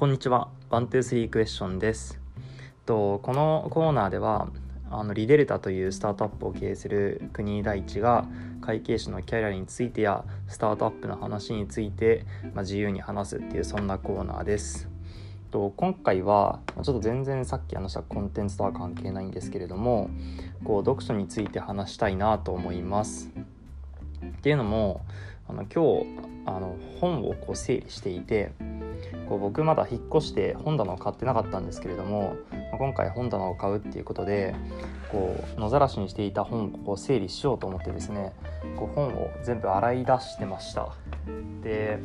こんにちは。ワン、ツー、スリークエスチョンです。とこのコーナーではあのリデルタというスタートアップを経営する国大地が会計士のキャリアについてやスタートアップの話について、まあ、自由に話すっていうそんなコーナーです。と今回はちょっと全然さっき話したコンテンツとは関係ないんですけれどもこう読書について話したいなと思います。っていうのもあの今日あの本をこう整理していてこう僕まだ引っ越して本棚を買ってなかったんですけれども今回本棚を買うっていうことでこう野ざらしにしていた本をこう整理しようと思ってですねこう本を全部洗い出してました。で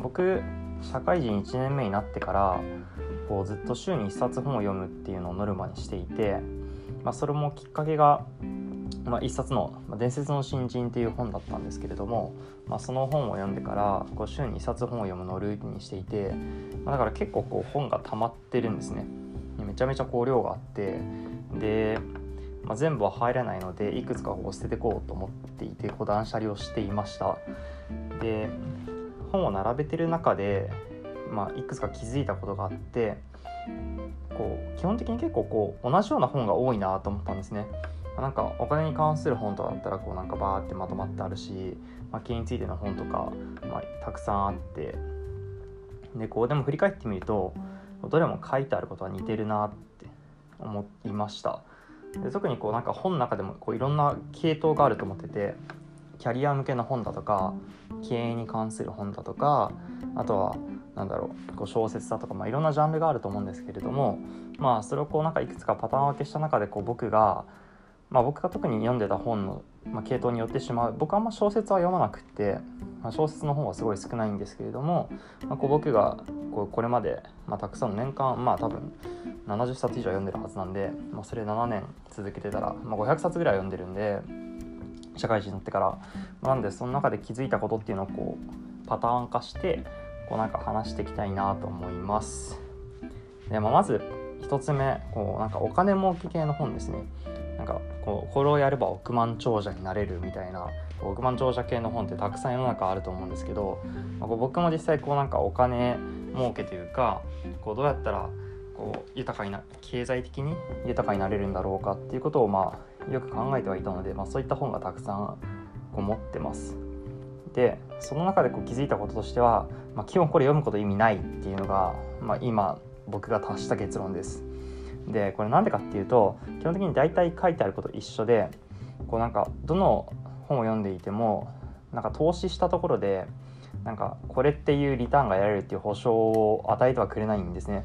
僕社会人1年目になってからこうずっと週に1冊本を読むっていうのをノルマにしていて、まあ、それもきっかけがまあ、一冊の「伝説の新人」っていう本だったんですけれども、まあ、その本を読んでからこう週に1冊本を読むのをルーティンにしていて、まあ、だから結構こう本が溜まってるんですね。めちゃめちゃこう量があってで、まあ、全部は入らないのでいくつかこう捨ててこうと思っていてこう断捨離をしていました。で本を並べてる中で、まあ、いくつか気づいたことがあってこう基本的に結構こう同じような本が多いなと思ったんですね。なんかお金に関する本とかだったらこうなんかバーってまとまってあるし、まあ、経営についての本とか、まあ、たくさんあって。でこうでも振り返ってみるとどれも書いてあることは似てるなって思いました。で特にこうなんか本の中でもこういろんな系統があると思っててキャリア向けの本だとか経営に関する本だとかあとはなんだろうこう小説だとか、まあ、いろんなジャンルがあると思うんですけれどもまあそれをこうなんかいくつかパターン分けした中でこう僕がまあ、僕が特に読んでた本の、まあ、系統によってしまう僕はあんま小説は読まなくて、まあ、小説の本はすごい少ないんですけれども、まあ、こう僕がこうこれまで、まあ、たくさんの年間まあ多分70冊以上読んでるはずなんで、まあ、それ7年続けてたら、まあ、500冊ぐらい読んでるんで社会人になってから、まあ、なんでその中で気づいたことっていうのをこうパターン化してこうなんか話していきたいなと思います。でまあ、まず1つ目こうなんかお金儲け系の本ですね。なんかこうこれをやれば億万長者になれるみたいな億万長者系の本ってたくさん世の中あると思うんですけど、まあ、こう僕も実際こうなんかお金儲けというかこうどうやったらこう豊かにな経済的に豊かになれるんだろうかっていうことをまあよく考えてはいたので、まあ、そういった本がたくさんこう持ってます。でその中でこう気づいたこととしては、まあ、基本これ読むこと意味ないっていうのが、まあ、今僕が達した結論です。でこれなんでかっていうと基本的に大体書いてあること一緒でこうなんかどの本を読んでいてもなんか投資したところでなんかこれっていうリターンが得られるっていう保証を与えてはくれないんですね。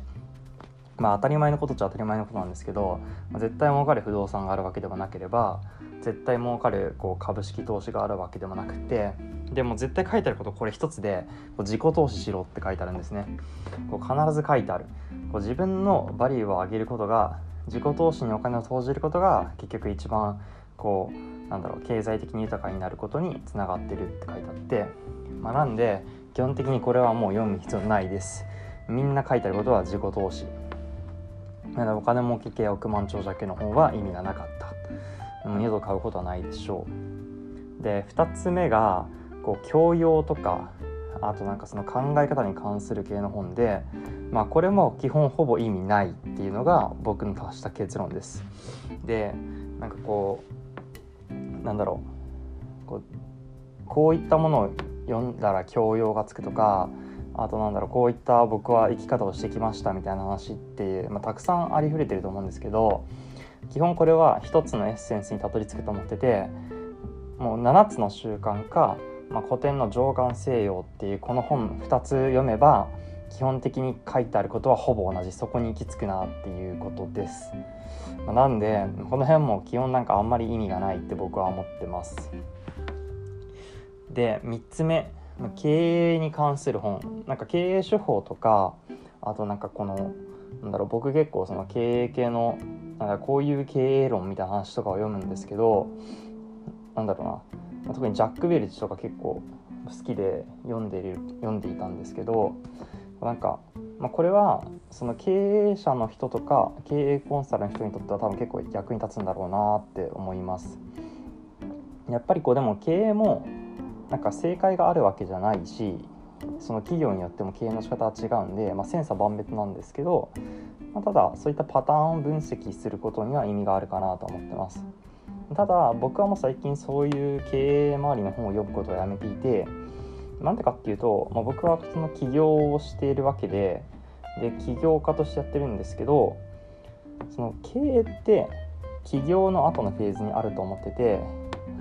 まあ当たり前のことっちゃ当たり前のことなんですけど、まあ、絶対儲かる不動産があるわけではなければ絶対儲かるこう株式投資があるわけでもなくてでも絶対書いてあることこれ一つでこう自己投資しろって書いてあるんですね。こう必ず書いてある。こう自分のバリューを上げることが自己投資にお金を投じることが結局一番こうなんだろう経済的に豊かになることにつながってるって書いてあって、まあ、なんで基本的にこれはもう読む必要ないです。みんな書いてあることは自己投資。お金儲け系億万長者系の本は意味がなかった。二度買うことはないでしょう。で2つ目がこう教養とかあとなんかその考え方に関する系の本で、まあ、これも基本ほぼ意味ないっていうのが僕の達した結論です。でなんかこうなんだろう。こうこういったものを読んだら教養がつくとかあとなんだろうこういった僕は生き方をしてきましたみたいな話っていう、まあ、たくさんありふれてると思うんですけど基本これは一つのエッセンスにたどり着くと思っててもう7つの習慣かまあ、古典の上岸西洋っていうこの本2つ読めば基本的に書いてあることはほぼ同じそこに行き着くなっていうことです、まあ、なんでこの辺も基本なんかあんまり意味がないって僕は思ってます。で3つ目。経営に関する本。なんか経営手法とかあとなんかこのなんだろう僕結構その経営系のなんかこういう経営論みたいな話とかを読むんですけどなんだろうな。特にジャック・ベルチとか結構好きで読んでる読んでいたんですけどなんか、まあ、これはその経営者の人とか経営コンサルの人にとっては多分結構役に立つんだろうなって思います。やっぱりこうでも経営もなんか正解があるわけじゃないしその企業によっても経営の仕方は違うんで、まあ、千差万別なんですけど、まあ、ただそういったパターンを分析することには意味があるかなと思ってます。ただ僕はもう最近そういう経営周りの本を読むことをやめていてなんでかっていうと、まあ、僕はその起業をしているわけでで起業家としてやってるんですけどその経営って起業の後のフェーズにあると思ってて、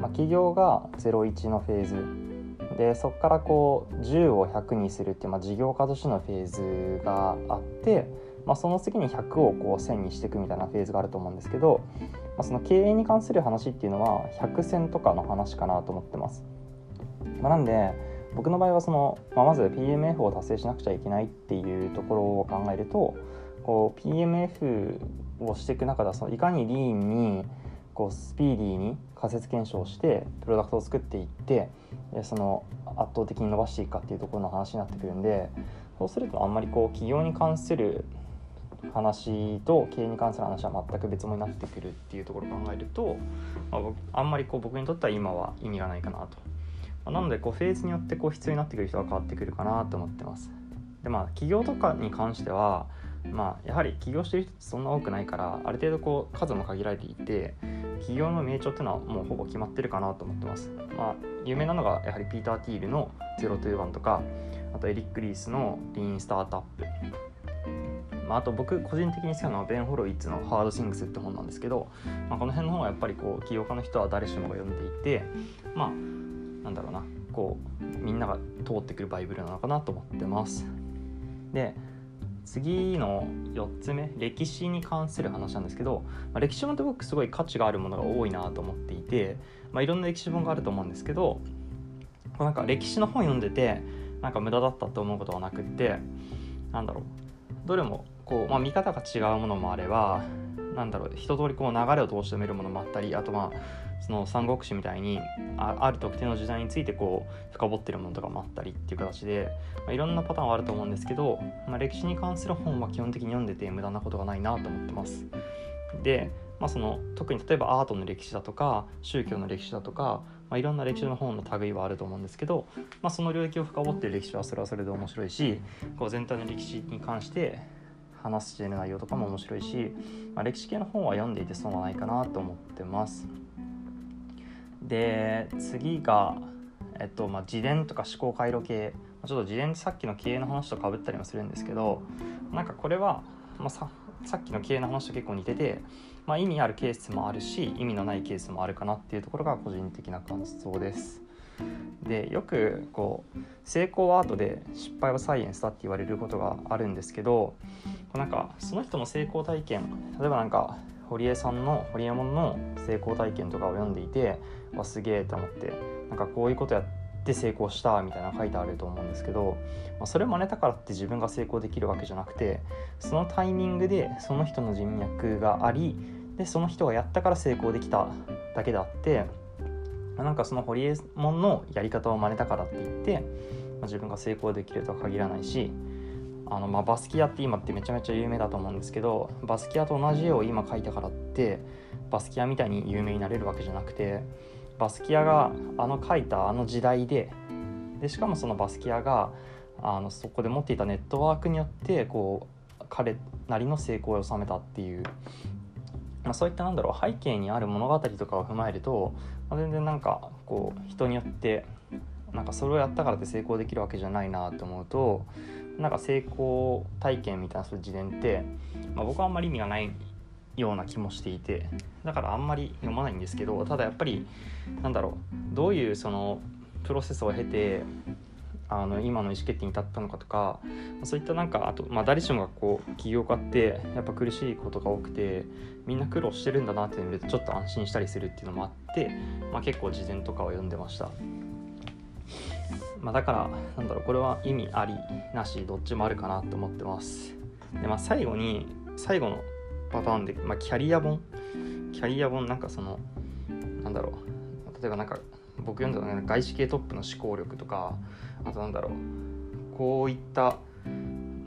まあ、起業が01のフェーズでそこからこう10を100にするっていう、まあ、事業家としてのフェーズがあって、まあ、その次に100をこう1000にしていくみたいなフェーズがあると思うんですけど、まあ、その経営に関する話っていうのは100戦とかの話かなと思ってます。まあ、なんで僕の場合はその、まあ、まず PMF を達成しなくちゃいけないっていうところを考えるとこう PMF をしていく中ではそのいかにリーンにこうスピーディーに仮説検証してプロダクトを作っていってその圧倒的に伸ばしていくかっていうところの話になってくるんでそうするとあんまりこう企業に関する話と経営に関する話は全く別物になってくるっていうところを考えると、まあ、あんまりこう僕にとっては今は意味がないかなとまなのでこうフェーズによってこう必要になってくる人が変わってくるかなと思ってます。でまあ企業とかに関してはまあやはり起業してる人ってそんな多くないからある程度こう数も限られていて企業の名称っていうのはもうほぼ決まってるかなと思ってます。まあ有名なのがやはりピーター・ティールの「0 to 1」とかあとエリック・リースの「リーン・スタートアップ」まあ、あと僕個人的に好きなのはベン・ホロイッツの「ハード・シングス」って本なんですけど、まあ、この辺の本はやっぱりこう起業家の人は誰しもが読んでいてまあなんだろうなこうみんなが通ってくるバイブルなのかなと思ってます。で次の4つ目歴史に関する話なんですけど、まあ、歴史本って僕すごい価値があるものが多いなと思っていて、まあ、いろんな歴史本があると思うんですけどなんか歴史の本読んでてなんか無駄だったと思うことはなくってなんだろうどれもこう、まあ、見方が違うものもあればなんだろう一通りこう流れを通して見るものもあったりあとまあその三国志みたいにあある特定の時代についてこう深掘ってるものとかもあったりっていう形で、まあ、いろんなパターンはあると思うんですけど、まあ、歴史に関する本は基本的に読んでて無駄なことがないなと思ってます。で、まあ、その特に例えばアートの歴史だとか宗教の歴史だとか、まあ、いろんな歴史の本の類はあると思うんですけど、まあ、その領域を深掘ってる歴史はそれはそれで面白いしこう全体の歴史に関して話している内容とかも面白いし、まあ、歴史系の本は読んでいて損はないかなと思ってます。で次が、えっとまあ、自伝とか思考回路系ちょっと自伝ってさっきの経営の話とかぶったりもするんですけどなんかこれは、まあ、ささっきの経営の話と結構似てて、まあ、意味あるケースもあるし意味のないケースもあるかなっていうところが個人的な感想です。でよくこう成功はアートで失敗はサイエンスだって言われることがあるんですけどなんかその人の成功体験例えばなんか堀江さんの堀江門の成功体験とかを読んでいてわすげえと思ってなんかこういうことやって成功したみたいな書いてあると思うんですけど、まあ、それを真似たからって自分が成功できるわけじゃなくてそのタイミングでその人の人脈がありでその人がやったから成功できただけであってなんかその堀江門のやり方を真似たからって言って、まあ、自分が成功できるとは限らないしあのまあ、バスキアって今ってめちゃめちゃ有名だと思うんですけどバスキアと同じ絵を今描いたからってバスキアみたいに有名になれるわけじゃなくてバスキアがあの描いたあの時代ででしかもそのバスキアがあのそこで持っていたネットワークによってこう彼なりの成功を収めたっていう、まあ、そういったなんだろう背景にある物語とかを踏まえると、まあ、全然なんかこう人によってなんかそれをやったからって成功できるわけじゃないなと思うとなんか成功体験みたいなそういう自伝って、まあ、僕はあんまり意味がないような気もしていてだからあんまり読まないんですけどただやっぱりなんだろうどういうそのプロセスを経てあの今の意思決定に至ったのかとかそういったなんかあと、まあ、誰しもがこう起業家ってやっぱ苦しいことが多くてみんな苦労してるんだなっていうのでちょっと安心したりするっていうのもあって、まあ、結構事前とかを読んでました。まあ、だからなんだろうこれは意味ありなしどっちもあるかなと思ってます。で、まあ、最後に最後のパターンで、まあ、キャリア本。キャリア本なんかそのなんだろう。例えばなんか僕読んだのが外資系トップの思考力とかあとなんだろうこういった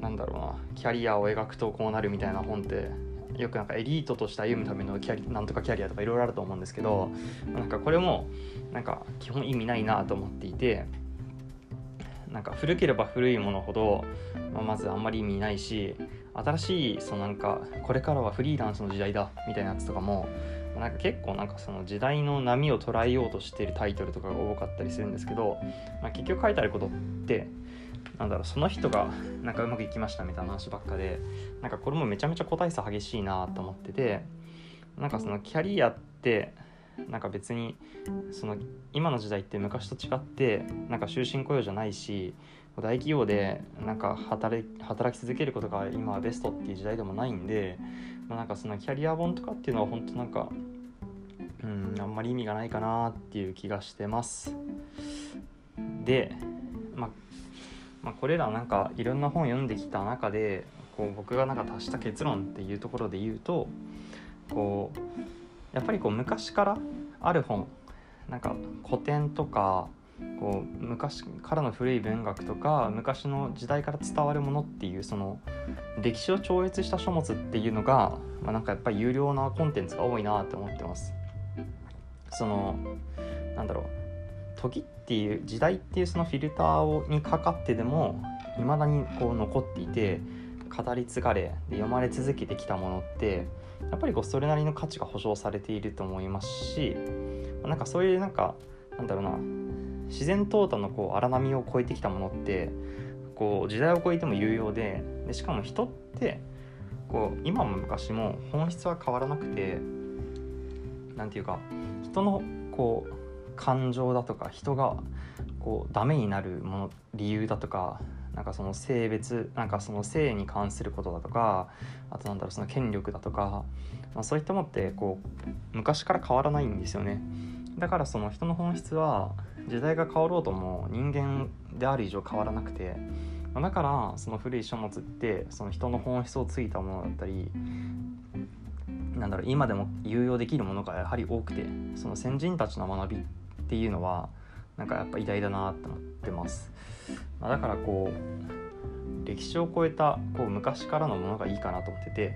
なんだろうなキャリアを描くとこうなるみたいな本ってよくなんかエリートとして歩むためのキャリなんとかキャリアとかいろいろあると思うんですけどなんかこれもなんか基本意味ないなと思っていてなんか古ければ古いものほど、まあ、まずあんまり意味ないし新しいそのなんかこれからはフリーランスの時代だみたいなやつとかもなんか結構なんかその時代の波を捉えようとしてるタイトルとかが多かったりするんですけど、まあ、結局書いてあることってなんだろうその人がなんかうまくいきましたみたいな話ばっかでなんかこれもめちゃめちゃ個体差激しいなと思っててなんかそのキャリアってなんか別にその今の時代って昔と違ってなんか終身雇用じゃないし大企業でなんか働き続けることが今はベストっていう時代でもないんで、まあ、なんかそのキャリア本とかっていうのは本当なんかうんあんまり意味がないかなっていう気がしてます。で、まあ、まあ、これらなんかいろんな本読んできた中でこう僕がなんか達した結論っていうところで言うとこうやっぱりこう昔からある本なんか古典とかこう昔からの古い文学とか昔の時代から伝わるものっていうその歴史を超越した書物っていうのが、まあ、なんかやっぱり有料なコンテンツが多いなって思ってます。そのなんだろう時っていう時代っていうそのフィルターをにかかってでもいまだにこう残っていて語り継がれで読まれ続けてきたものってやっぱりこうそれなりの価値が保証されていると思いますしなんかそういうなんかなんだろうな自然淘汰のこう荒波を超えてきたものってこう時代を超えても有用ででしかも人ってこう今も昔も本質は変わらなくて何て言うか人のこう感情だとか人がこうダメになるもの理由だとかなんかその性別なんかその性に関することだとかあとなんだろうその権力だとか、まあ、そういったものってこう昔から変わらないんですよね。だからその人の本質は時代が変わろうとも人間である以上変わらなくてだからその古い書物ってその人の本質をついたものだったりなんだろう今でも有用できるものがやはり多くてその先人たちの学びっていうのはなんかやっぱ偉大だなって思ってます。まあ、だからこう歴史を超えたこう昔からのものがいいかなと思ってて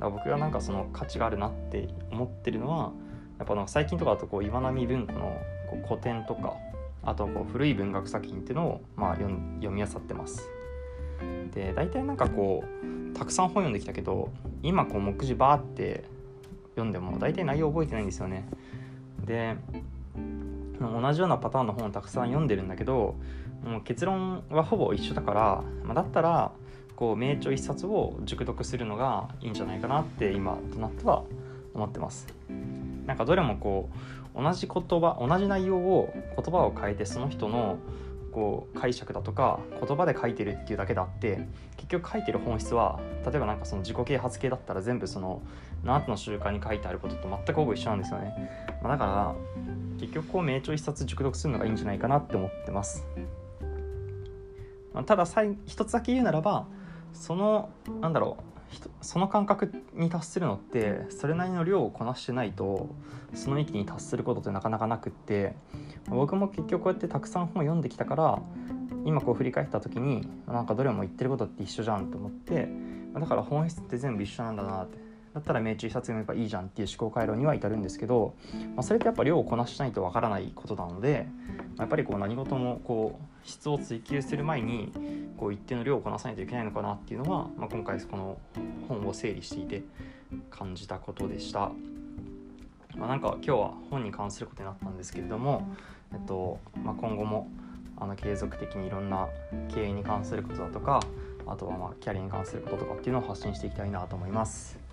僕がなんかその価値があるなって思ってるのはやっぱなんか最近とかだとこう岩波文庫のこう古典とかあとこう古い文学作品っていうのをまあ読み漁ってます。で大体なんかこうたくさん本読んできたけど今こう目次バーって読んでも大体内容覚えてないんですよね。で同じようなパターンの本をたくさん読んでるんだけどもう結論はほぼ一緒だから、まあ、だったらこう名著一冊を熟読するのがいいんじゃないかなって今となっては思ってます。なんかどれもこう同じ言葉同じ内容を言葉を変えてその人のこう解釈だとか言葉で書いてるっていうだけであって結局書いてる本質は例えばなんかその自己啓発系だったら全部その7つの習慣に書いてあることと全くほぼ一緒なんですよね、まあ、だから結局こう名著一冊熟読するのがいいんじゃないかなって思ってます、まあ、ただ一つだけ言うならばそのなんだろうその感覚に達するのってそれなりの量をこなしてないとその域に達することってなかなかなくって僕も結局こうやってたくさん本を読んできたから今こう振り返った時になんかどれも言ってることって一緒じゃんと思ってだから本質って全部一緒なんだなってだったら命中一冊読めばいいじゃんっていう思考回路には至るんですけど、まあ、それってやっぱ量をこなしないとわからないことなのでまやっぱりこう何事もこう質を追求する前にこう一定の量をこなさないといけないのかなっていうのは、まあ、今回この本を整理していて感じたことでした。まあ、なんか今日は本に関することになったんですけれども、えっとまあ、今後もあの継続的にいろんな経営に関することだとかあとはまあキャリアに関することとかっていうのを発信していきたいなと思います。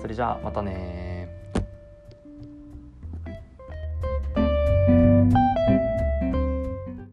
それじゃあまたね